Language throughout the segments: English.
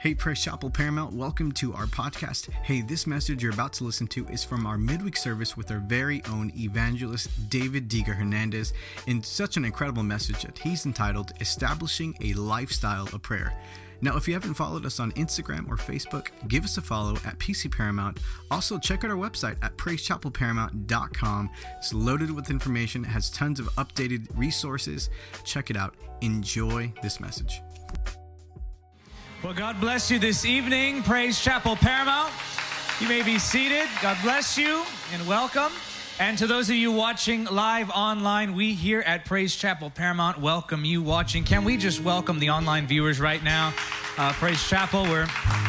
Hey, Praise Chapel Paramount, welcome to our podcast. Hey, this message you're about to listen to is from our midweek service with our very own evangelist, David Diga Hernandez, in such an incredible message that he's entitled Establishing a Lifestyle of Prayer. Now, if you haven't followed us on Instagram or Facebook, give us a follow at PC Paramount. Also, check out our website at praisechapelparamount.com. It's loaded with information, it has tons of updated resources. Check it out. Enjoy this message. Well, God bless you this evening, Praise Chapel Paramount. You may be seated. God bless you and welcome. And to those of you watching live online, we here at Praise Chapel Paramount welcome you watching. Can we just welcome the online viewers right now? Uh, Praise Chapel, we're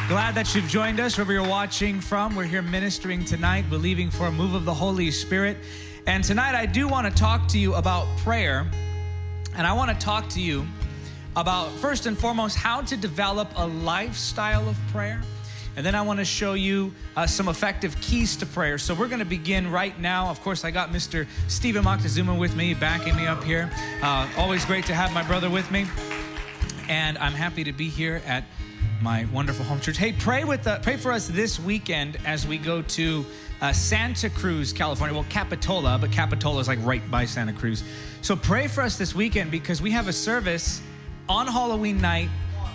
glad that you've joined us wherever you're watching from. We're here ministering tonight, believing for a move of the Holy Spirit. And tonight, I do want to talk to you about prayer. And I want to talk to you about, first and foremost, how to develop a lifestyle of prayer. And then I want to show you uh, some effective keys to prayer. So we're going to begin right now. Of course, I got Mr. Stephen Moctezuma with me, backing me up here. Uh, always great to have my brother with me. And I'm happy to be here at my wonderful home church. Hey, pray with the, pray for us this weekend as we go to uh, Santa Cruz, California. Well, Capitola, but Capitola is like right by Santa Cruz. So pray for us this weekend because we have a service on Halloween night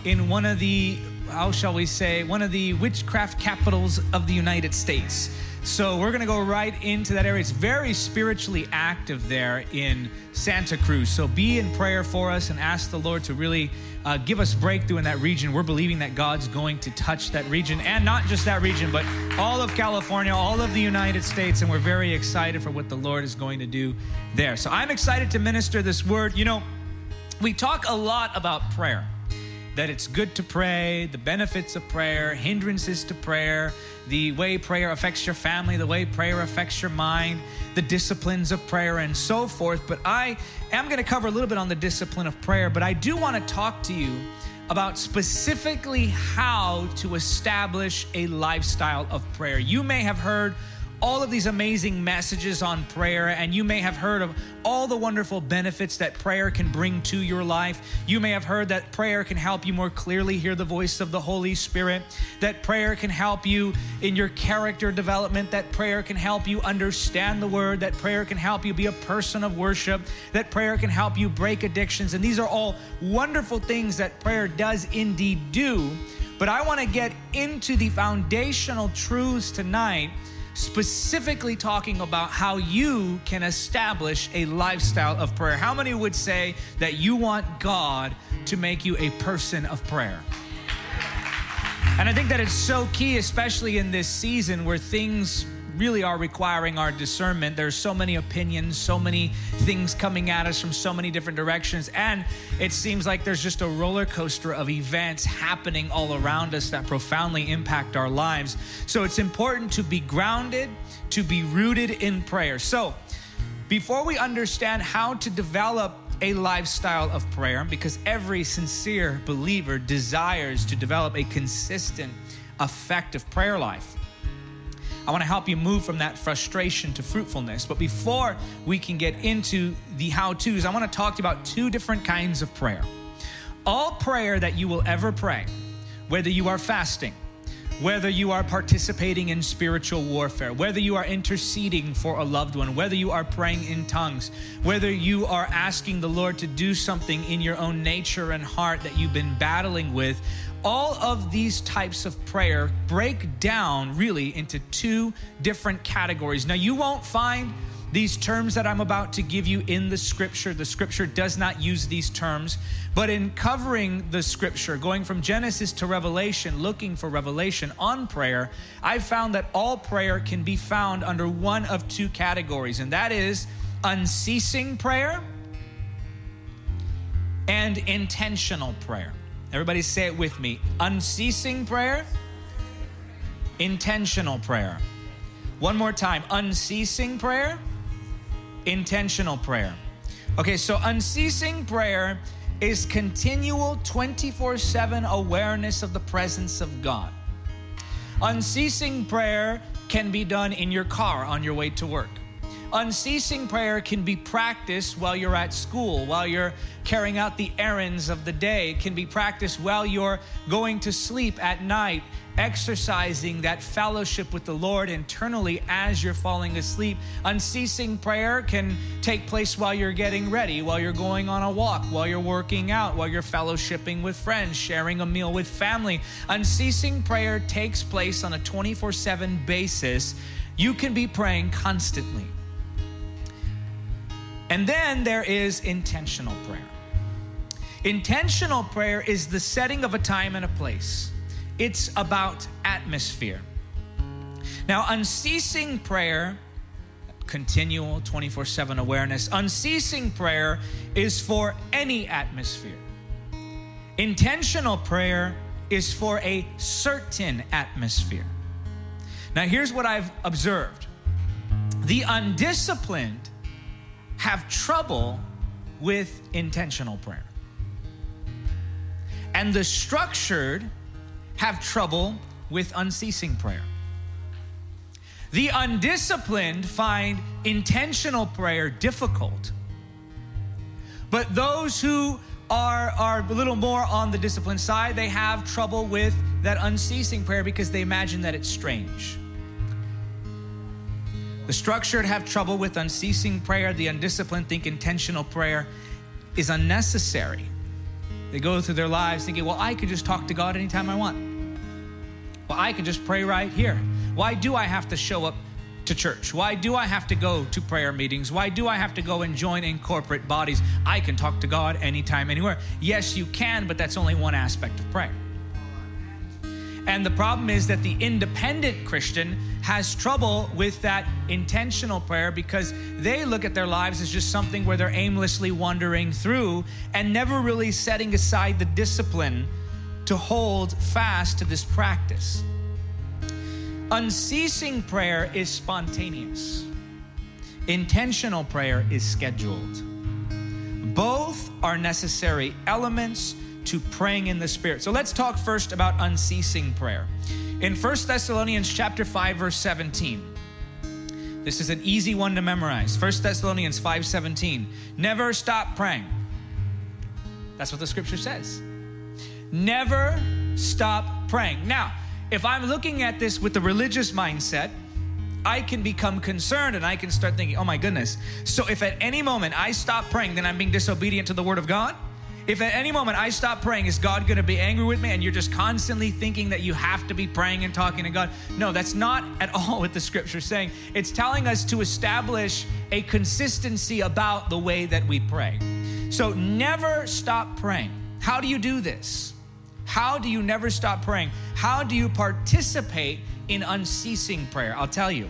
in one of the, how shall we say, one of the witchcraft capitals of the United States. So we're going to go right into that area. It's very spiritually active there in Santa Cruz. So be in prayer for us and ask the Lord to really uh, give us breakthrough in that region. We're believing that God's going to touch that region and not just that region, but all of California, all of the United States. And we're very excited for what the Lord is going to do there. So I'm excited to minister this word. You know, we talk a lot about prayer that it's good to pray, the benefits of prayer, hindrances to prayer, the way prayer affects your family, the way prayer affects your mind, the disciplines of prayer, and so forth. But I am going to cover a little bit on the discipline of prayer, but I do want to talk to you about specifically how to establish a lifestyle of prayer. You may have heard all of these amazing messages on prayer, and you may have heard of all the wonderful benefits that prayer can bring to your life. You may have heard that prayer can help you more clearly hear the voice of the Holy Spirit, that prayer can help you in your character development, that prayer can help you understand the word, that prayer can help you be a person of worship, that prayer can help you break addictions. And these are all wonderful things that prayer does indeed do. But I want to get into the foundational truths tonight specifically talking about how you can establish a lifestyle of prayer. How many would say that you want God to make you a person of prayer? And I think that it's so key, especially in this season where things really are requiring our discernment. There's so many opinions, so many things coming at us from so many different directions. And it seems like there's just a roller coaster of events happening all around us that profoundly impact our lives. So it's important to be grounded, to be rooted in prayer. So before we understand how to develop a lifestyle of prayer, because every sincere believer desires to develop a consistent, effective prayer life. I want to help you move from that frustration to fruitfulness. But before we can get into the how to's, I want to talk to you about two different kinds of prayer. All prayer that you will ever pray, whether you are fasting, whether you are participating in spiritual warfare, whether you are interceding for a loved one, whether you are praying in tongues, whether you are asking the Lord to do something in your own nature and heart that you've been battling with, all of these types of prayer break down really into two different categories. Now, you won't find these terms that I'm about to give you in the scripture. The scripture does not use these terms, but in covering the scripture, going from Genesis to Revelation, looking for revelation on prayer, I found that all prayer can be found under one of two categories, and that is unceasing prayer and intentional prayer. Everybody say it with me unceasing prayer, intentional prayer. One more time unceasing prayer, intentional prayer. Okay, so unceasing prayer is continual 24 7 awareness of the presence of God. Unceasing prayer can be done in your car on your way to work. Unceasing prayer can be practiced while you're at school, while you're carrying out the errands of the day. It can be practiced while you're going to sleep at night, exercising that fellowship with the Lord internally as you're falling asleep. Unceasing prayer can take place while you're getting ready, while you're going on a walk, while you're working out, while you're fellowshipping with friends, sharing a meal with family. Unceasing prayer takes place on a 24 7 basis. You can be praying constantly. And then there is intentional prayer. Intentional prayer is the setting of a time and a place, it's about atmosphere. Now, unceasing prayer, continual 24 7 awareness, unceasing prayer is for any atmosphere. Intentional prayer is for a certain atmosphere. Now, here's what I've observed the undisciplined have trouble with intentional prayer. And the structured have trouble with unceasing prayer. The undisciplined find intentional prayer difficult. But those who are, are a little more on the disciplined side, they have trouble with that unceasing prayer because they imagine that it's strange. The structured have trouble with unceasing prayer. The undisciplined think intentional prayer is unnecessary. They go through their lives thinking, well, I could just talk to God anytime I want. Well, I could just pray right here. Why do I have to show up to church? Why do I have to go to prayer meetings? Why do I have to go and join in corporate bodies? I can talk to God anytime, anywhere. Yes, you can, but that's only one aspect of prayer. And the problem is that the independent Christian has trouble with that intentional prayer because they look at their lives as just something where they're aimlessly wandering through and never really setting aside the discipline to hold fast to this practice. Unceasing prayer is spontaneous, intentional prayer is scheduled. Both are necessary elements to praying in the spirit. So let's talk first about unceasing prayer. In 1 Thessalonians chapter 5 verse 17. This is an easy one to memorize. 1 Thessalonians 5:17. Never stop praying. That's what the scripture says. Never stop praying. Now, if I'm looking at this with the religious mindset, I can become concerned and I can start thinking, oh my goodness. So if at any moment I stop praying, then I'm being disobedient to the word of God? If at any moment I stop praying, is God going to be angry with me? And you're just constantly thinking that you have to be praying and talking to God. No, that's not at all what the scripture is saying. It's telling us to establish a consistency about the way that we pray. So never stop praying. How do you do this? How do you never stop praying? How do you participate in unceasing prayer? I'll tell you.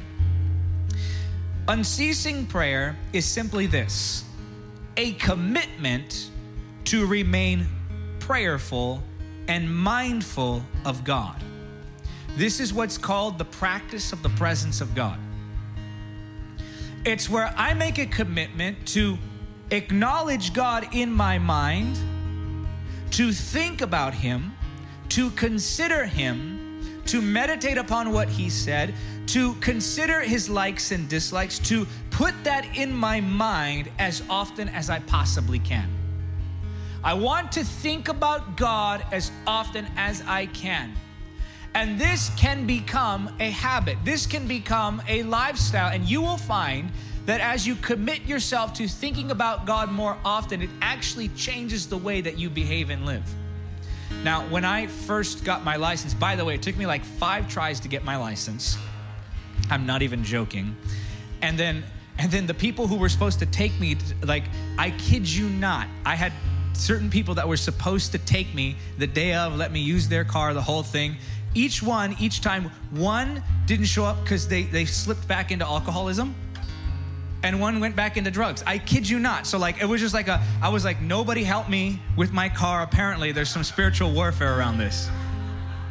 Unceasing prayer is simply this a commitment to remain prayerful and mindful of God. This is what's called the practice of the presence of God. It's where I make a commitment to acknowledge God in my mind, to think about Him, to consider Him, to meditate upon what He said, to consider His likes and dislikes, to put that in my mind as often as I possibly can. I want to think about God as often as I can. And this can become a habit, this can become a lifestyle. And you will find that as you commit yourself to thinking about God more often, it actually changes the way that you behave and live. Now, when I first got my license, by the way, it took me like five tries to get my license. I'm not even joking. And then and then the people who were supposed to take me like I kid you not, I had certain people that were supposed to take me the day of, let me use their car, the whole thing. Each one, each time, one didn't show up because they, they slipped back into alcoholism and one went back into drugs. I kid you not. So like it was just like a I was like nobody helped me with my car. Apparently there's some spiritual warfare around this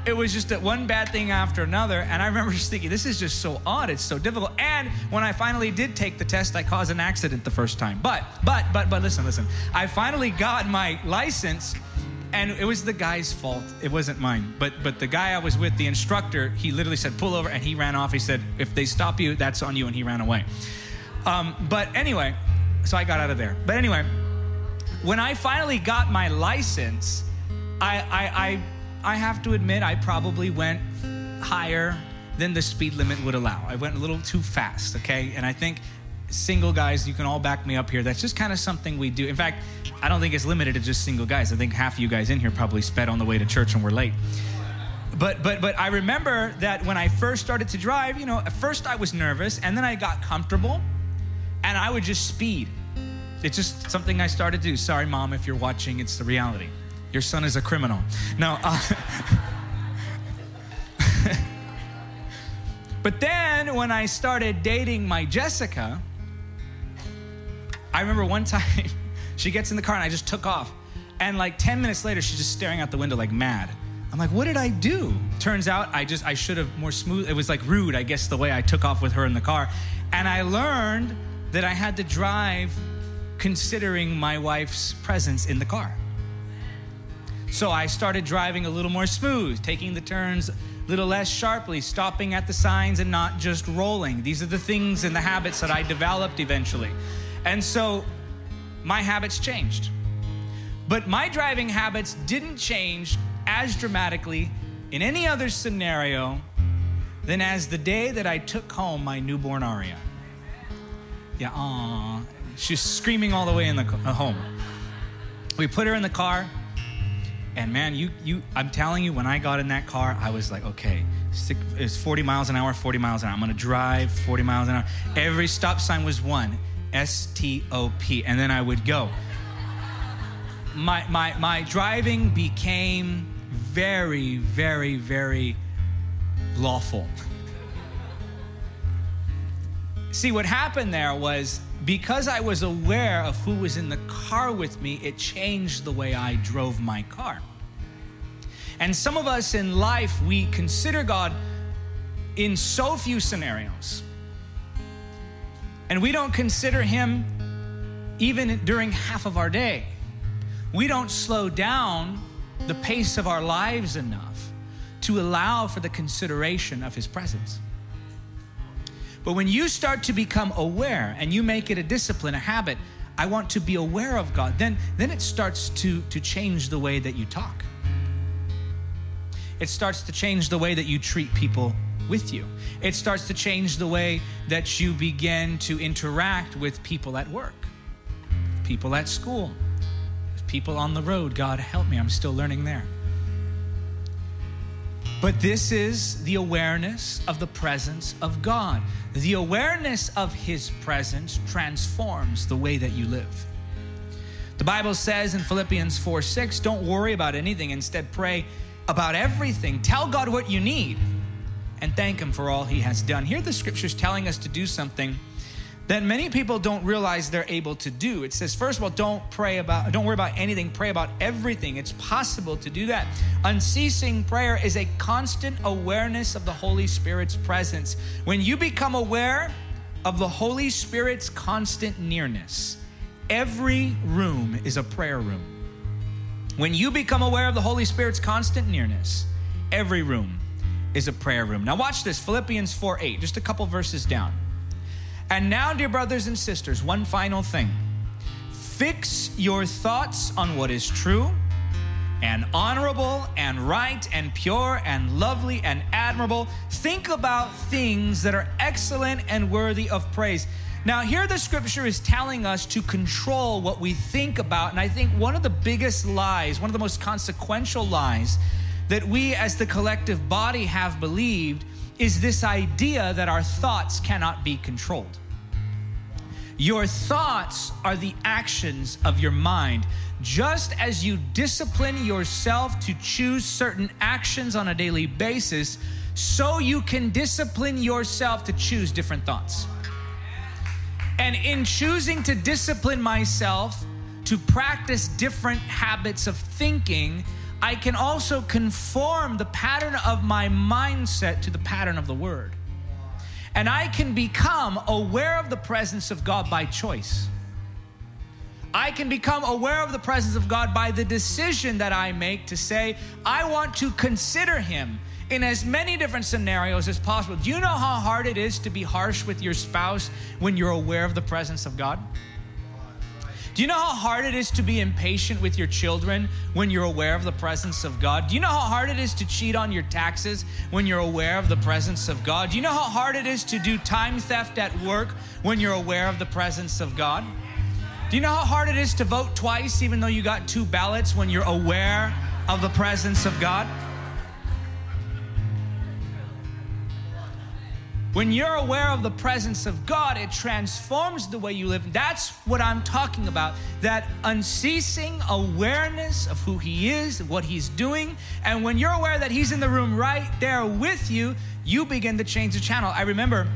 it was just that one bad thing after another. And I remember just thinking, this is just so odd. It's so difficult. And when I finally did take the test, I caused an accident the first time. But, but, but, but listen, listen. I finally got my license and it was the guy's fault. It wasn't mine. But but the guy I was with, the instructor, he literally said, pull over, and he ran off. He said, if they stop you, that's on you, and he ran away. Um, but anyway, so I got out of there. But anyway, when I finally got my license, I, I, I, I have to admit, I probably went higher than the speed limit would allow. I went a little too fast, okay? And I think single guys, you can all back me up here. That's just kind of something we do. In fact, I don't think it's limited to just single guys. I think half of you guys in here probably sped on the way to church and were late. But but but I remember that when I first started to drive, you know, at first I was nervous and then I got comfortable and I would just speed. It's just something I started to do. Sorry, mom, if you're watching, it's the reality. Your son is a criminal. No. Uh, but then when I started dating my Jessica, I remember one time she gets in the car and I just took off. And like 10 minutes later, she's just staring out the window like mad. I'm like, what did I do? Turns out I just, I should have more smooth. It was like rude, I guess, the way I took off with her in the car. And I learned that I had to drive considering my wife's presence in the car. So I started driving a little more smooth, taking the turns a little less sharply, stopping at the signs and not just rolling. These are the things and the habits that I developed eventually. And so my habits changed. But my driving habits didn't change as dramatically in any other scenario than as the day that I took home my newborn Aria. Yeah, aw. She's screaming all the way in the uh, home. We put her in the car, and man, you, you, I'm telling you, when I got in that car, I was like, okay, it's 40 miles an hour, 40 miles an hour. I'm gonna drive 40 miles an hour. Every stop sign was one, S T O P, and then I would go. My, my, my driving became very, very, very lawful. See, what happened there was because I was aware of who was in the car with me, it changed the way I drove my car. And some of us in life, we consider God in so few scenarios. And we don't consider Him even during half of our day. We don't slow down the pace of our lives enough to allow for the consideration of His presence. But when you start to become aware and you make it a discipline, a habit, I want to be aware of God, then, then it starts to, to change the way that you talk. It starts to change the way that you treat people with you. It starts to change the way that you begin to interact with people at work, people at school, people on the road. God, help me, I'm still learning there. But this is the awareness of the presence of God. The awareness of His presence transforms the way that you live. The Bible says in Philippians 4 6, don't worry about anything, instead, pray about everything. Tell God what you need and thank Him for all He has done. Here, the scripture's telling us to do something that many people don't realize they're able to do. It says, first of all, don't pray about, don't worry about anything, pray about everything. It's possible to do that. Unceasing prayer is a constant awareness of the Holy Spirit's presence. When you become aware of the Holy Spirit's constant nearness, every room is a prayer room. When you become aware of the Holy Spirit's constant nearness, every room is a prayer room. Now, watch this Philippians 4 8, just a couple verses down. And now, dear brothers and sisters, one final thing. Fix your thoughts on what is true and honorable and right and pure and lovely and admirable. Think about things that are excellent and worthy of praise. Now, here the scripture is telling us to control what we think about. And I think one of the biggest lies, one of the most consequential lies that we as the collective body have believed is this idea that our thoughts cannot be controlled. Your thoughts are the actions of your mind. Just as you discipline yourself to choose certain actions on a daily basis, so you can discipline yourself to choose different thoughts. And in choosing to discipline myself to practice different habits of thinking, I can also conform the pattern of my mindset to the pattern of the word. And I can become aware of the presence of God by choice. I can become aware of the presence of God by the decision that I make to say, I want to consider Him in as many different scenarios as possible. Do you know how hard it is to be harsh with your spouse when you're aware of the presence of God? Do you know how hard it is to be impatient with your children when you're aware of the presence of God? Do you know how hard it is to cheat on your taxes when you're aware of the presence of God? Do you know how hard it is to do time theft at work when you're aware of the presence of God? Do you know how hard it is to vote twice even though you got two ballots when you're aware of the presence of God? When you're aware of the presence of God, it transforms the way you live. That's what I'm talking about. That unceasing awareness of who He is, what He's doing. And when you're aware that He's in the room right there with you, you begin to change the channel. I remember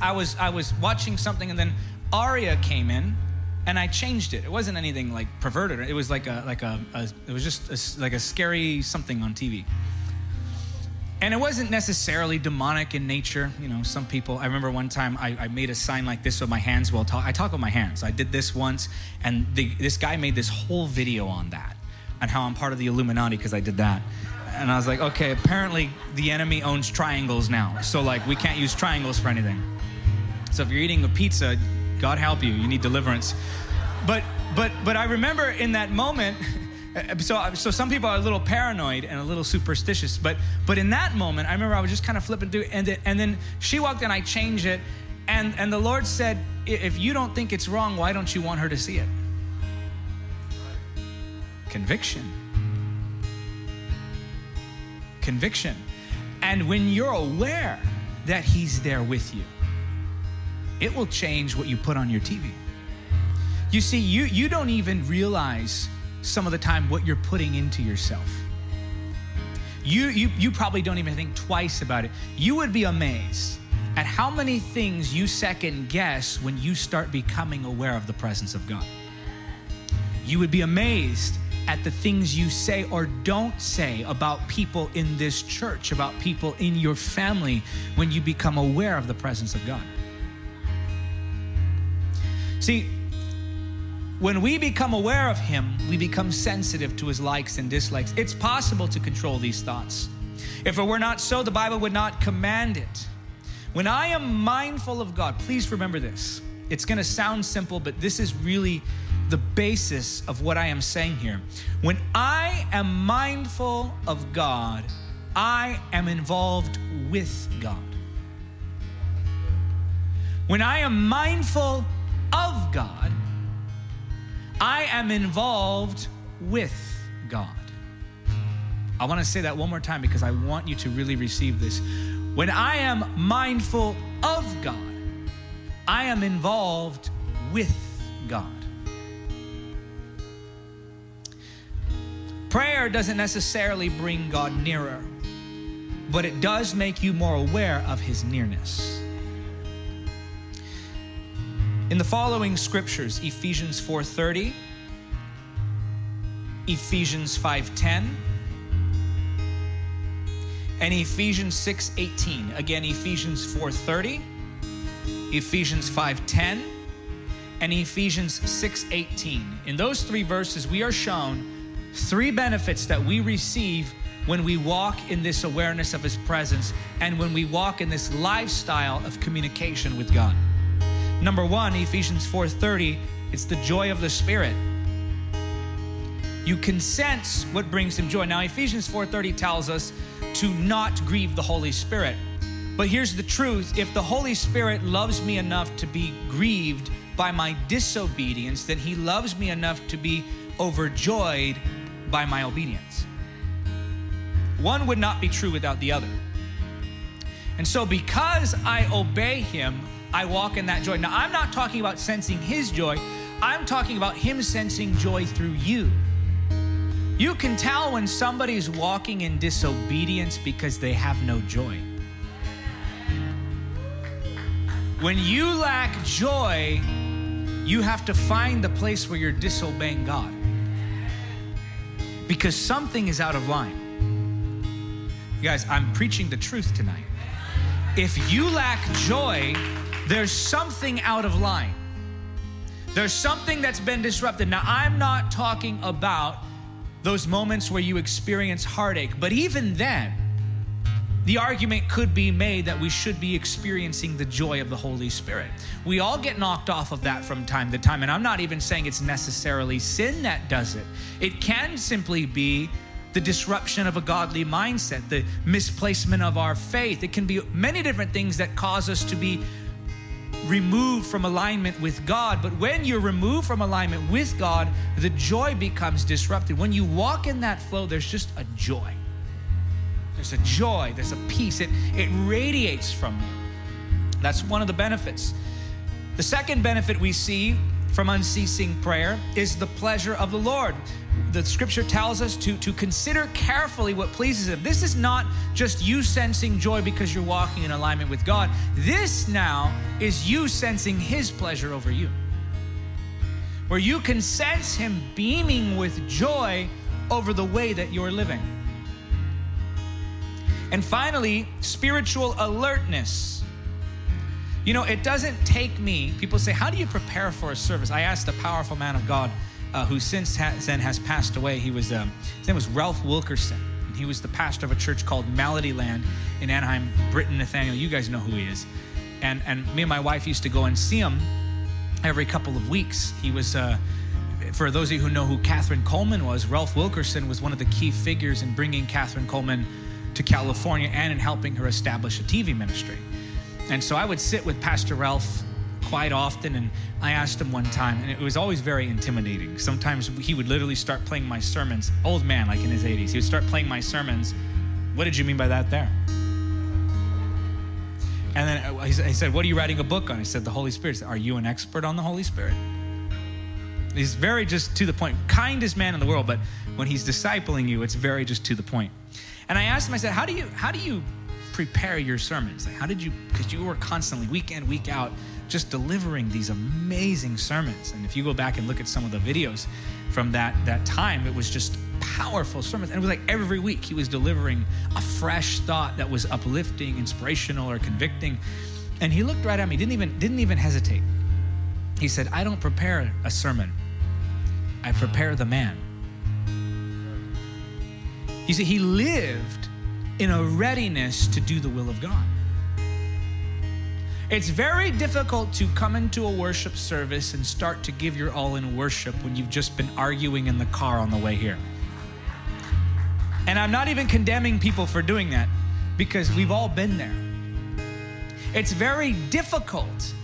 I was I was watching something and then Aria came in and I changed it. It wasn't anything like perverted. It was like a like a, a it was just a, like a scary something on TV and it wasn't necessarily demonic in nature. You know, some people, I remember one time I, I made a sign like this with my hands while talk. I talk with my hands. I did this once, and the, this guy made this whole video on that, and how I'm part of the Illuminati because I did that. And I was like, okay, apparently the enemy owns triangles now. So, like, we can't use triangles for anything. So, if you're eating a pizza, God help you, you need deliverance. But, but, but I remember in that moment, so, uh, so some people are a little paranoid and a little superstitious, but but in that moment, I remember I was just kind of flipping through, and then, and then she walked in, I changed it, and and the Lord said, if you don't think it's wrong, why don't you want her to see it? Conviction. Conviction. And when you're aware that He's there with you, it will change what you put on your TV. You see, you, you don't even realize some of the time what you're putting into yourself. You, you, you probably don't even think twice about it. You would be amazed at how many things you second guess when you start becoming aware of the presence of God. You would be amazed at the things you say or don't say about people in this church, about people in your family when you become aware of the presence of God. See, when we become aware of Him, we become sensitive to His likes and dislikes. It's possible to control these thoughts. If it were not so, the Bible would not command it. When I am mindful of God, please remember this. It's going to sound simple, but this is really the basis of what I am saying here. When I am mindful of God, I am involved with God. When I am mindful of God, I am involved with God. I want to say that one more time because I want you to really receive this. When I am mindful of God, I am involved with God. Prayer doesn't necessarily bring God nearer, but it does make you more aware of His nearness. In the following scriptures, Ephesians 4:30, Ephesians 5:10, and Ephesians 6:18. Again, Ephesians 4:30, Ephesians 5:10, and Ephesians 6:18. In those three verses, we are shown three benefits that we receive when we walk in this awareness of his presence and when we walk in this lifestyle of communication with God. Number 1, Ephesians 4:30, it's the joy of the spirit. You can sense what brings him joy. Now Ephesians 4:30 tells us to not grieve the Holy Spirit. But here's the truth, if the Holy Spirit loves me enough to be grieved by my disobedience, then he loves me enough to be overjoyed by my obedience. One would not be true without the other. And so, because I obey him, I walk in that joy. Now, I'm not talking about sensing His joy, I'm talking about Him sensing joy through you. You can tell when somebody's walking in disobedience because they have no joy. When you lack joy, you have to find the place where you're disobeying God because something is out of line. You guys, I'm preaching the truth tonight. If you lack joy, there's something out of line. There's something that's been disrupted. Now, I'm not talking about those moments where you experience heartache, but even then, the argument could be made that we should be experiencing the joy of the Holy Spirit. We all get knocked off of that from time to time. And I'm not even saying it's necessarily sin that does it, it can simply be the disruption of a godly mindset, the misplacement of our faith. It can be many different things that cause us to be removed from alignment with God. But when you're removed from alignment with God, the joy becomes disrupted. When you walk in that flow, there's just a joy. There's a joy, there's a peace. It, it radiates from you. That's one of the benefits. The second benefit we see from unceasing prayer is the pleasure of the Lord. The scripture tells us to, to consider carefully what pleases Him. This is not just you sensing joy because you're walking in alignment with God. This now is you sensing His pleasure over you. Where you can sense Him beaming with joy over the way that you're living. And finally, spiritual alertness. You know, it doesn't take me, people say, How do you prepare for a service? I asked a powerful man of God uh, who since then has passed away. He was, um, his name was Ralph Wilkerson. and He was the pastor of a church called Melodyland in Anaheim, Britain. Nathaniel, you guys know who he is. And, and me and my wife used to go and see him every couple of weeks. He was, uh, for those of you who know who Kathryn Kuhlman was, Ralph Wilkerson was one of the key figures in bringing Kathryn Kuhlman to California and in helping her establish a TV ministry. And so I would sit with Pastor Ralph quite often, and I asked him one time, and it was always very intimidating. Sometimes he would literally start playing my sermons, old man, like in his 80s. He would start playing my sermons. What did you mean by that there? And then he said, What are you writing a book on? I said, The Holy Spirit. Said, are you an expert on the Holy Spirit? He's very just to the point, kindest man in the world, but when he's discipling you, it's very just to the point. And I asked him, I said, how do you, how do you prepare your sermons? Like, how did you, because you were constantly, week in, week out, just delivering these amazing sermons. And if you go back and look at some of the videos from that, that time, it was just powerful sermons. And it was like every week he was delivering a fresh thought that was uplifting, inspirational, or convicting. And he looked right at me, didn't even, didn't even hesitate. He said, I don't prepare a sermon. I prepare the man. You see, he lived in a readiness to do the will of God. It's very difficult to come into a worship service and start to give your all in worship when you've just been arguing in the car on the way here. And I'm not even condemning people for doing that because we've all been there. It's very difficult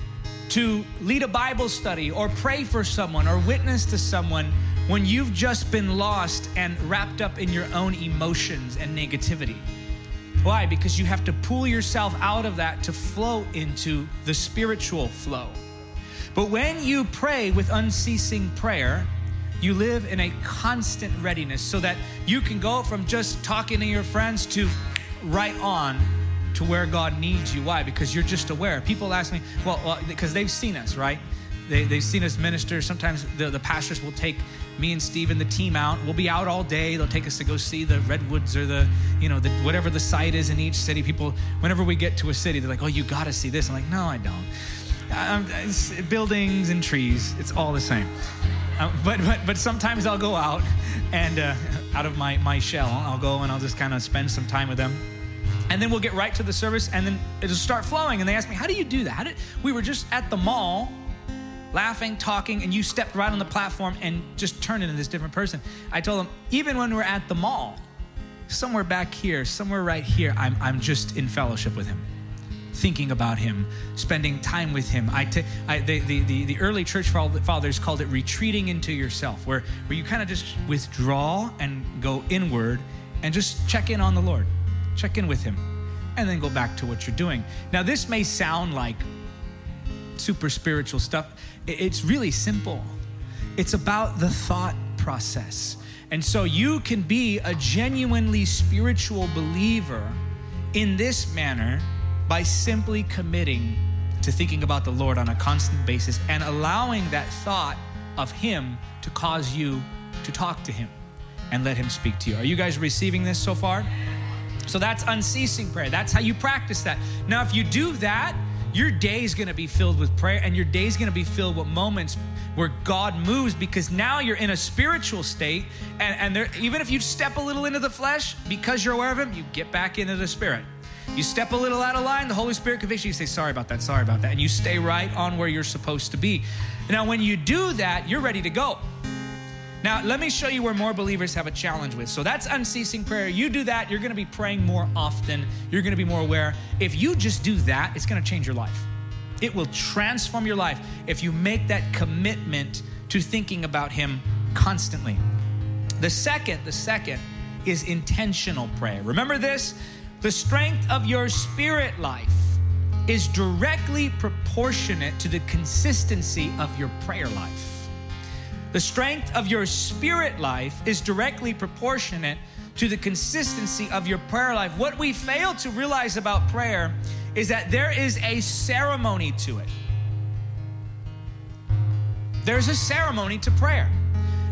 to lead a Bible study or pray for someone or witness to someone when you've just been lost and wrapped up in your own emotions and negativity. Why? Because you have to pull yourself out of that to flow into the spiritual flow. But when you pray with unceasing prayer, you live in a constant readiness so that you can go from just talking to your friends to right on to where God needs you. Why? Because you're just aware. People ask me, well, well because they've seen us, right? They, they've seen us minister. Sometimes the, the pastors will take me and Steve and the team out. We'll be out all day. They'll take us to go see the redwoods or the, you know, the, whatever the site is in each city. People, whenever we get to a city, they're like, oh, you got to see this. I'm like, no, I don't. Um, buildings and trees, it's all the same. Uh, but, but, but sometimes I'll go out and uh, out of my, my shell, I'll go and I'll just kind of spend some time with them. And then we'll get right to the service and then it'll start flowing. And they ask me, how do you do that? Did, we were just at the mall laughing, talking, and you stepped right on the platform and just turned into this different person. I told them, even when we're at the mall, somewhere back here, somewhere right here, I'm, I'm just in fellowship with him, thinking about him, spending time with him. I, t- I the, the, the, the early church fathers called it retreating into yourself, where, where you kind of just withdraw and go inward and just check in on the Lord, check in with him, and then go back to what you're doing. Now, this may sound like super spiritual stuff. It's really simple. It's about the thought process. And so you can be a genuinely spiritual believer in this manner by simply committing to thinking about the Lord on a constant basis and allowing that thought of Him to cause you to talk to Him and let Him speak to you. Are you guys receiving this so far? So that's unceasing prayer. That's how you practice that. Now, if you do that, your day is going to be filled with prayer and your day is going to be filled with moments where God moves because now you're in a spiritual state. And, and there, even if you step a little into the flesh, because you're aware of Him, you get back into the spirit. You step a little out of line, the Holy Spirit convicts you. You say, Sorry about that, sorry about that. And you stay right on where you're supposed to be. Now, when you do that, you're ready to go. Now, let me show you where more believers have a challenge with. So that's unceasing prayer. You do that, you're gonna be praying more often, you're gonna be more aware. If you just do that, it's gonna change your life. It will transform your life if you make that commitment to thinking about Him constantly. The second, the second is intentional prayer. Remember this? The strength of your spirit life is directly proportionate to the consistency of your prayer life. The strength of your spirit life is directly proportionate to the consistency of your prayer life. What we fail to realize about prayer is that there is a ceremony to it. There's a ceremony to prayer.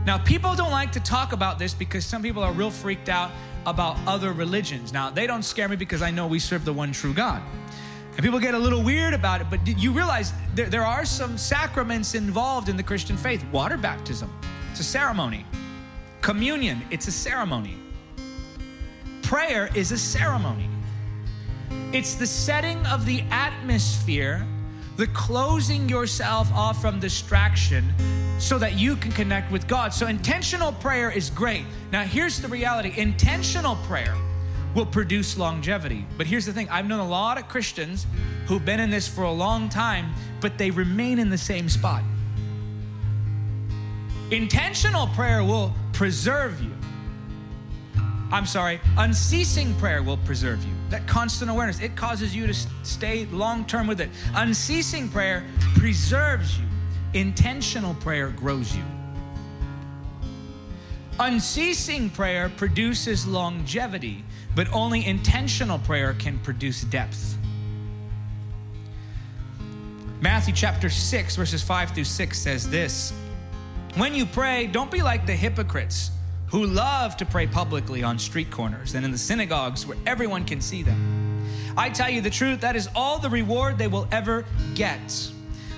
Now, people don't like to talk about this because some people are real freaked out about other religions. Now, they don't scare me because I know we serve the one true God. And people get a little weird about it, but you realize there, there are some sacraments involved in the Christian faith. Water baptism, it's a ceremony. Communion, it's a ceremony. Prayer is a ceremony. It's the setting of the atmosphere, the closing yourself off from distraction so that you can connect with God. So, intentional prayer is great. Now, here's the reality intentional prayer will produce longevity. But here's the thing I've known a lot of Christians who've been in this for a long time, but they remain in the same spot. Intentional prayer will preserve you. I'm sorry, unceasing prayer will preserve you. That constant awareness, it causes you to stay long term with it. Unceasing prayer preserves you. Intentional prayer grows you. Unceasing prayer produces longevity, but only intentional prayer can produce depth. Matthew chapter 6, verses 5 through 6 says this When you pray, don't be like the hypocrites who love to pray publicly on street corners and in the synagogues where everyone can see them. I tell you the truth, that is all the reward they will ever get.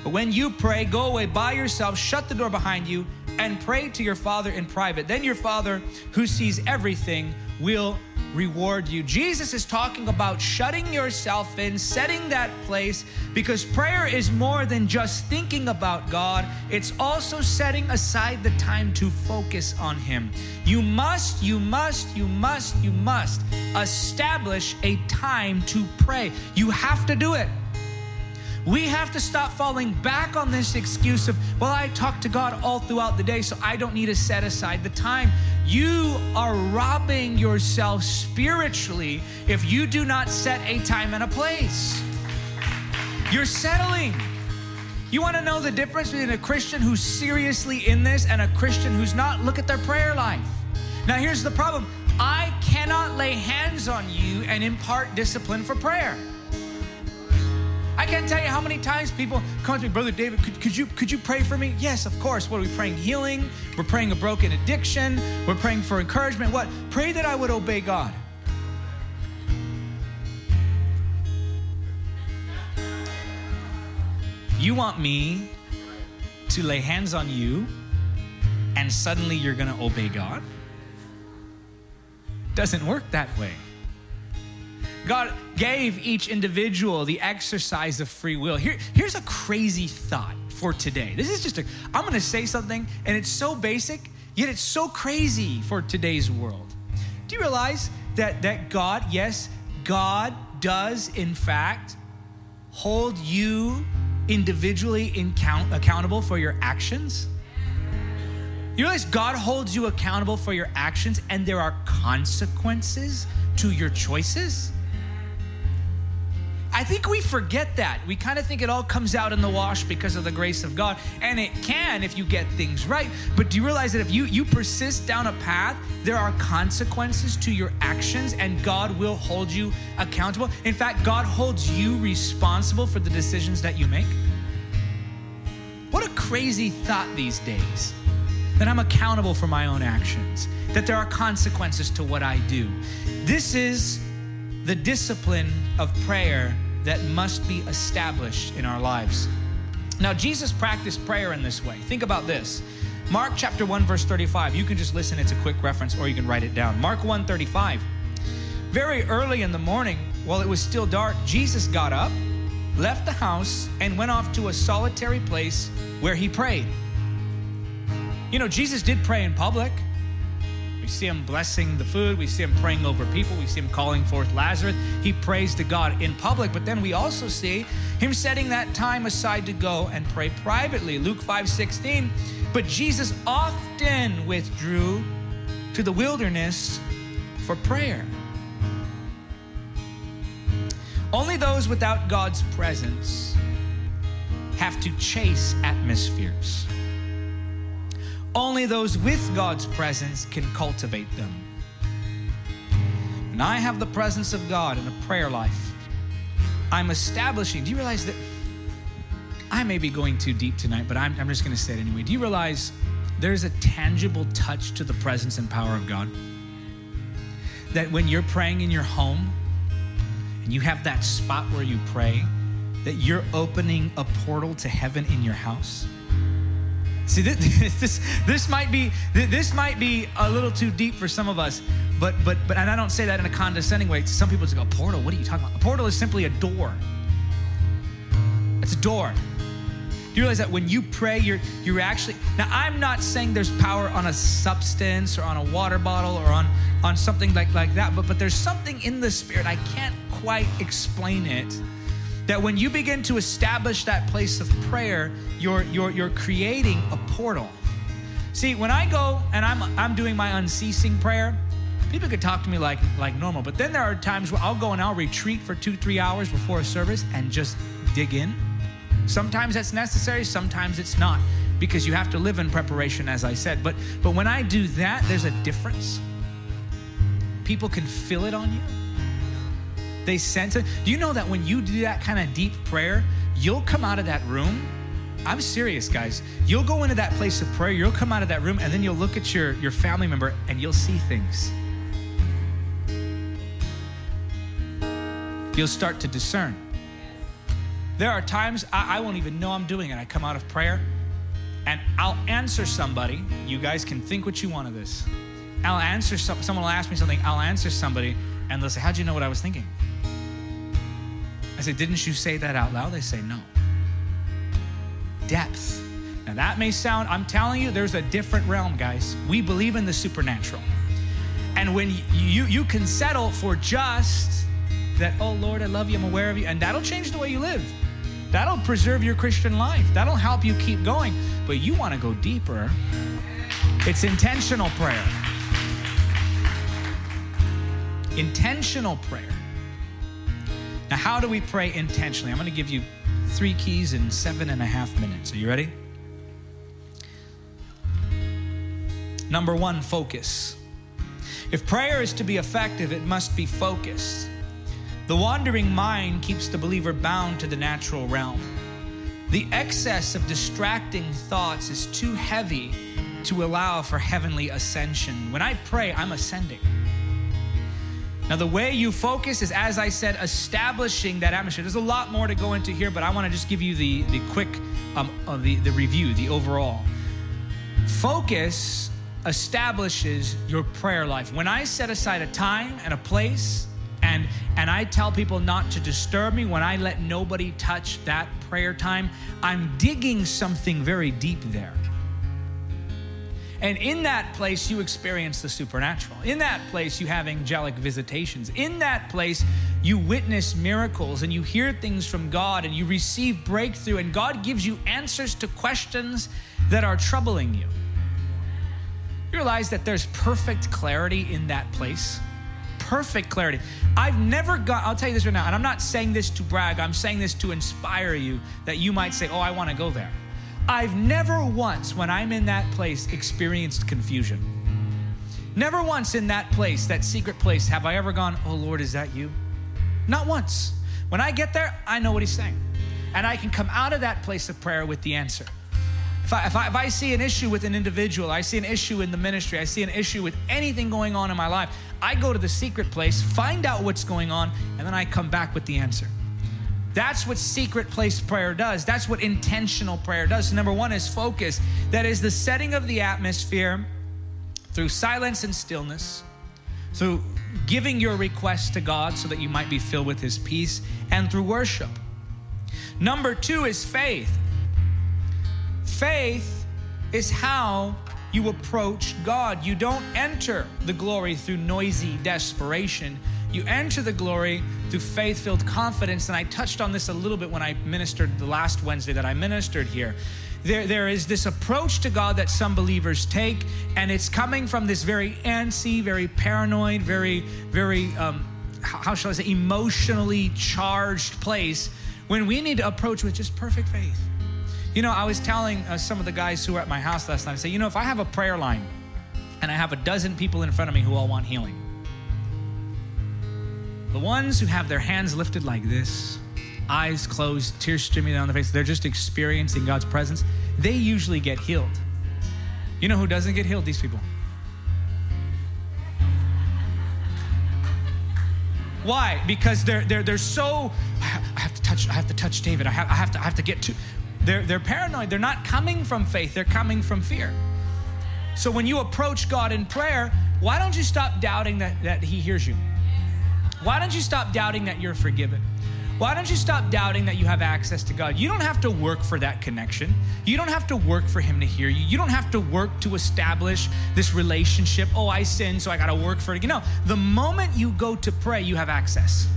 But when you pray, go away by yourself, shut the door behind you, and pray to your Father in private. Then your Father, who sees everything, will reward you. Jesus is talking about shutting yourself in, setting that place, because prayer is more than just thinking about God, it's also setting aside the time to focus on Him. You must, you must, you must, you must establish a time to pray. You have to do it. We have to stop falling back on this excuse of, well, I talk to God all throughout the day, so I don't need to set aside the time. You are robbing yourself spiritually if you do not set a time and a place. You're settling. You want to know the difference between a Christian who's seriously in this and a Christian who's not? Look at their prayer life. Now, here's the problem I cannot lay hands on you and impart discipline for prayer. I can't tell you how many times people come to me, Brother David, could, could, you, could you pray for me? Yes, of course. What are we praying? Healing. We're praying a broken addiction. We're praying for encouragement. What? Pray that I would obey God. You want me to lay hands on you and suddenly you're going to obey God? Doesn't work that way. God gave each individual the exercise of free will. Here, here's a crazy thought for today. This is just a, I'm gonna say something, and it's so basic, yet it's so crazy for today's world. Do you realize that, that God, yes, God does in fact hold you individually in count, accountable for your actions? You realize God holds you accountable for your actions and there are consequences to your choices? I think we forget that. We kind of think it all comes out in the wash because of the grace of God. And it can if you get things right. But do you realize that if you, you persist down a path, there are consequences to your actions and God will hold you accountable? In fact, God holds you responsible for the decisions that you make. What a crazy thought these days that I'm accountable for my own actions, that there are consequences to what I do. This is the discipline of prayer that must be established in our lives. Now, Jesus practiced prayer in this way. Think about this. Mark chapter 1 verse 35. You can just listen, it's a quick reference or you can write it down. Mark 1:35. Very early in the morning, while it was still dark, Jesus got up, left the house, and went off to a solitary place where he prayed. You know, Jesus did pray in public. We see him blessing the food. We see him praying over people. We see him calling forth Lazarus. He prays to God in public. But then we also see him setting that time aside to go and pray privately. Luke 5 16. But Jesus often withdrew to the wilderness for prayer. Only those without God's presence have to chase atmospheres. Only those with God's presence can cultivate them. And I have the presence of God in a prayer life. I'm establishing. Do you realize that? I may be going too deep tonight, but I'm, I'm just going to say it anyway. Do you realize there's a tangible touch to the presence and power of God? That when you're praying in your home and you have that spot where you pray, that you're opening a portal to heaven in your house? See, this, this, this might be this might be a little too deep for some of us, but but but and I don't say that in a condescending way. Some people just go, portal. What are you talking about? A portal is simply a door. It's a door. Do you realize that when you pray, you're you're actually now I'm not saying there's power on a substance or on a water bottle or on on something like like that, but but there's something in the spirit. I can't quite explain it that when you begin to establish that place of prayer, you're, you're, you're creating a portal. See, when I go and I'm, I'm doing my unceasing prayer, people could talk to me like, like normal, but then there are times where I'll go and I'll retreat for two, three hours before a service and just dig in. Sometimes that's necessary, sometimes it's not, because you have to live in preparation, as I said. But, but when I do that, there's a difference. People can feel it on you they sense it. Do you know that when you do that kind of deep prayer, you'll come out of that room? I'm serious, guys. You'll go into that place of prayer, you'll come out of that room, and then you'll look at your, your family member and you'll see things. You'll start to discern. There are times I, I won't even know I'm doing it. I come out of prayer and I'll answer somebody. You guys can think what you want of this. I'll answer some, someone will ask me something, I'll answer somebody, and they'll say, How'd you know what I was thinking? I say, Didn't you say that out loud? They say, No. Depth. Now, that may sound, I'm telling you, there's a different realm, guys. We believe in the supernatural. And when you, you can settle for just that, oh Lord, I love you, I'm aware of you, and that'll change the way you live. That'll preserve your Christian life. That'll help you keep going. But you want to go deeper. It's intentional prayer. Intentional prayer. Now, how do we pray intentionally? I'm going to give you three keys in seven and a half minutes. Are you ready? Number one, focus. If prayer is to be effective, it must be focused. The wandering mind keeps the believer bound to the natural realm. The excess of distracting thoughts is too heavy to allow for heavenly ascension. When I pray, I'm ascending. Now, the way you focus is, as I said, establishing that atmosphere. There's a lot more to go into here, but I want to just give you the, the quick um, uh, the, the review, the overall. Focus establishes your prayer life. When I set aside a time and a place, and and I tell people not to disturb me, when I let nobody touch that prayer time, I'm digging something very deep there. And in that place, you experience the supernatural. In that place, you have angelic visitations. In that place, you witness miracles and you hear things from God and you receive breakthrough, and God gives you answers to questions that are troubling you. You realize that there's perfect clarity in that place? Perfect clarity. I've never got, I'll tell you this right now, and I'm not saying this to brag, I'm saying this to inspire you that you might say, Oh, I want to go there. I've never once, when I'm in that place, experienced confusion. Never once in that place, that secret place, have I ever gone, Oh Lord, is that you? Not once. When I get there, I know what He's saying. And I can come out of that place of prayer with the answer. If I, if I, if I see an issue with an individual, I see an issue in the ministry, I see an issue with anything going on in my life, I go to the secret place, find out what's going on, and then I come back with the answer. That's what secret place prayer does. That's what intentional prayer does. So number one is focus. That is the setting of the atmosphere through silence and stillness, through giving your request to God so that you might be filled with His peace, and through worship. Number two is faith. Faith is how you approach God. You don't enter the glory through noisy desperation. You enter the glory through faith filled confidence. And I touched on this a little bit when I ministered the last Wednesday that I ministered here. There, there is this approach to God that some believers take, and it's coming from this very antsy, very paranoid, very, very, um, how shall I say, emotionally charged place when we need to approach with just perfect faith. You know, I was telling uh, some of the guys who were at my house last night, I say, you know, if I have a prayer line and I have a dozen people in front of me who all want healing, the ones who have their hands lifted like this, eyes closed, tears streaming down their face, they're just experiencing God's presence, they usually get healed. You know who doesn't get healed? These people. Why? Because they're they're they're so I have to touch I have to touch David. I have I have to I have to get to they're they're paranoid. They're not coming from faith. They're coming from fear. So when you approach God in prayer, why don't you stop doubting that, that He hears you? Why don't you stop doubting that you're forgiven? Why don't you stop doubting that you have access to God? You don't have to work for that connection. You don't have to work for Him to hear you. You don't have to work to establish this relationship. Oh, I sin, so I got to work for it. You know, the moment you go to pray, you have access.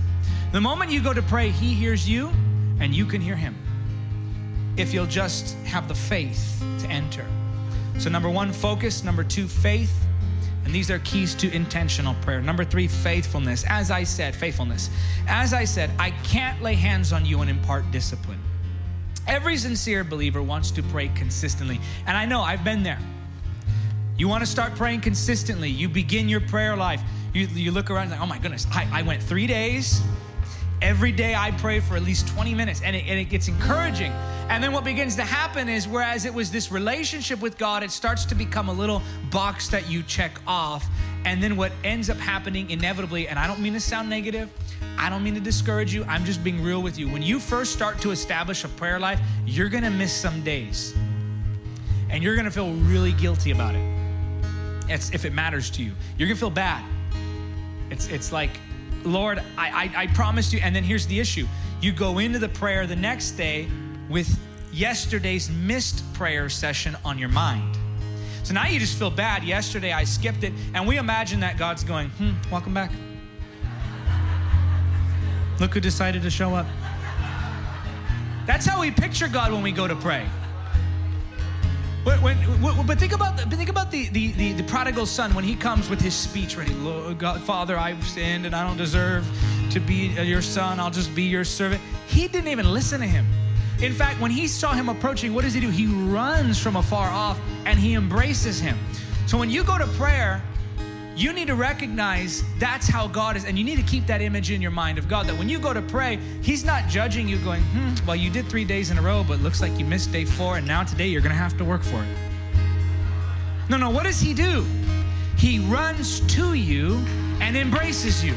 The moment you go to pray, He hears you and you can hear Him. If you'll just have the faith to enter. So, number one, focus. Number two, faith. And these are keys to intentional prayer. Number three, faithfulness. As I said, faithfulness. As I said, I can't lay hands on you and impart discipline. Every sincere believer wants to pray consistently. And I know I've been there. You want to start praying consistently. You begin your prayer life. You, you look around and like, oh my goodness, I, I went three days. Every day I pray for at least 20 minutes, and it, and it gets encouraging. And then what begins to happen is, whereas it was this relationship with God, it starts to become a little box that you check off. And then what ends up happening inevitably, and I don't mean to sound negative, I don't mean to discourage you, I'm just being real with you. When you first start to establish a prayer life, you're gonna miss some days. And you're gonna feel really guilty about it. It's, if it matters to you, you're gonna feel bad. It's, it's like, Lord, I, I, I promised you. And then here's the issue you go into the prayer the next day with yesterday's missed prayer session on your mind. So now you just feel bad. Yesterday I skipped it, and we imagine that God's going, hmm, welcome back. Look who decided to show up. That's how we picture God when we go to pray. When, when, but think about the, think about the, the, the, the, prodigal son when he comes with his speech ready. Lord, God, Father, I've sinned and I don't deserve to be uh, your son. I'll just be your servant. He didn't even listen to him. In fact, when he saw him approaching, what does he do? He runs from afar off and he embraces him. So when you go to prayer, you need to recognize that's how God is, and you need to keep that image in your mind of God. That when you go to pray, He's not judging you, going, hmm, well, you did three days in a row, but looks like you missed day four, and now today you're gonna have to work for it. No, no, what does He do? He runs to you and embraces you.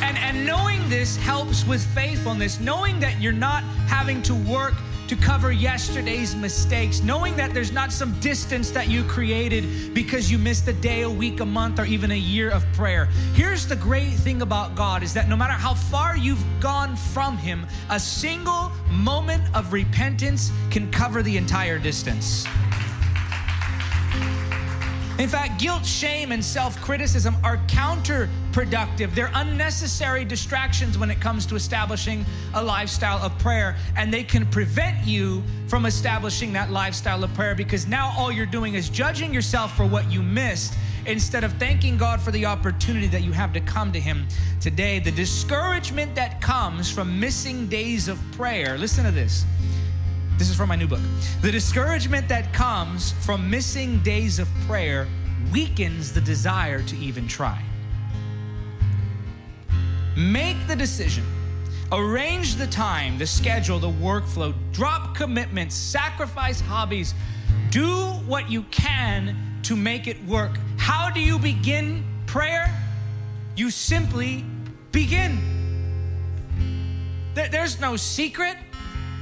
And, and knowing this helps with faithfulness, knowing that you're not having to work to cover yesterday's mistakes, knowing that there's not some distance that you created because you missed a day, a week, a month, or even a year of prayer. Here's the great thing about God is that no matter how far you've gone from Him, a single moment of repentance can cover the entire distance. In fact, guilt, shame, and self criticism are counterproductive. They're unnecessary distractions when it comes to establishing a lifestyle of prayer, and they can prevent you from establishing that lifestyle of prayer because now all you're doing is judging yourself for what you missed instead of thanking God for the opportunity that you have to come to Him today. The discouragement that comes from missing days of prayer, listen to this this is from my new book. The discouragement that comes from missing days of prayer weakens the desire to even try. Make the decision. Arrange the time, the schedule, the workflow, drop commitments, sacrifice hobbies. Do what you can to make it work. How do you begin prayer? You simply begin. There's no secret.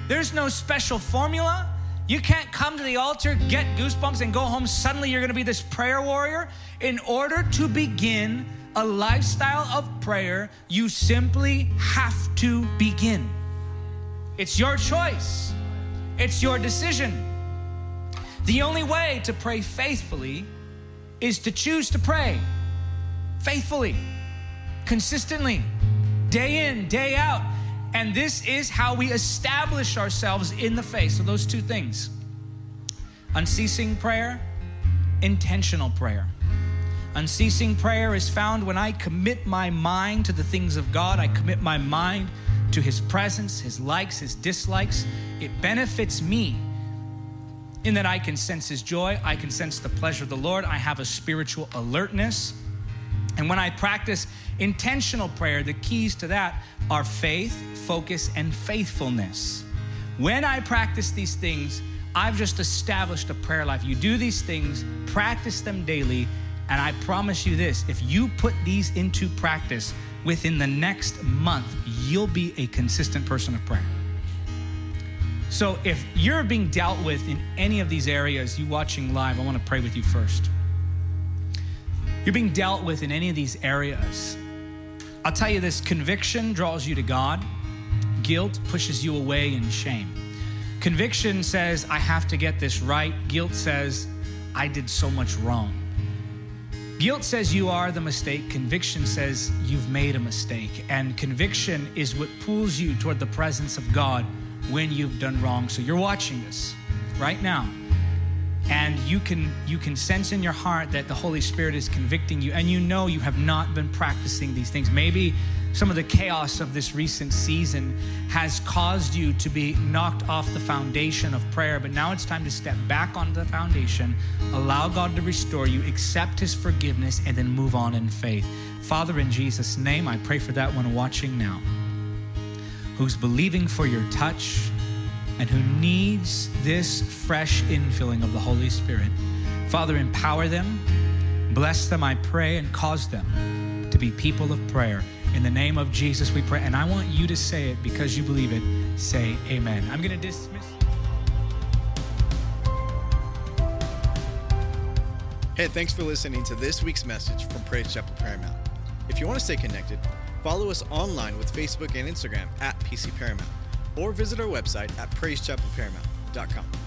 There's no special formula. You can't come to the altar, get goosebumps, and go home. Suddenly you're going to be this prayer warrior. In order to begin a lifestyle of prayer, you simply have to begin. It's your choice, it's your decision. The only way to pray faithfully is to choose to pray faithfully, consistently, day in, day out. And this is how we establish ourselves in the faith. So, those two things unceasing prayer, intentional prayer. Unceasing prayer is found when I commit my mind to the things of God, I commit my mind to His presence, His likes, His dislikes. It benefits me in that I can sense His joy, I can sense the pleasure of the Lord, I have a spiritual alertness. And when I practice intentional prayer, the keys to that are faith, focus, and faithfulness. When I practice these things, I've just established a prayer life. You do these things, practice them daily, and I promise you this if you put these into practice within the next month, you'll be a consistent person of prayer. So if you're being dealt with in any of these areas, you watching live, I want to pray with you first. You're being dealt with in any of these areas. I'll tell you this conviction draws you to God, guilt pushes you away in shame. Conviction says, I have to get this right. Guilt says, I did so much wrong. Guilt says you are the mistake. Conviction says you've made a mistake. And conviction is what pulls you toward the presence of God when you've done wrong. So you're watching this right now. And you can you can sense in your heart that the Holy Spirit is convicting you and you know you have not been practicing these things. Maybe some of the chaos of this recent season has caused you to be knocked off the foundation of prayer, but now it's time to step back onto the foundation, allow God to restore you, accept His forgiveness, and then move on in faith. Father, in Jesus' name, I pray for that one watching now who's believing for your touch and who needs this fresh infilling of the Holy Spirit. Father, empower them, bless them, I pray, and cause them to be people of prayer. In the name of Jesus, we pray. And I want you to say it because you believe it. Say amen. I'm going to dismiss. Hey, thanks for listening to this week's message from Praise Chapel Paramount. If you want to stay connected, follow us online with Facebook and Instagram at PC Paramount, or visit our website at praisechapelparamount.com.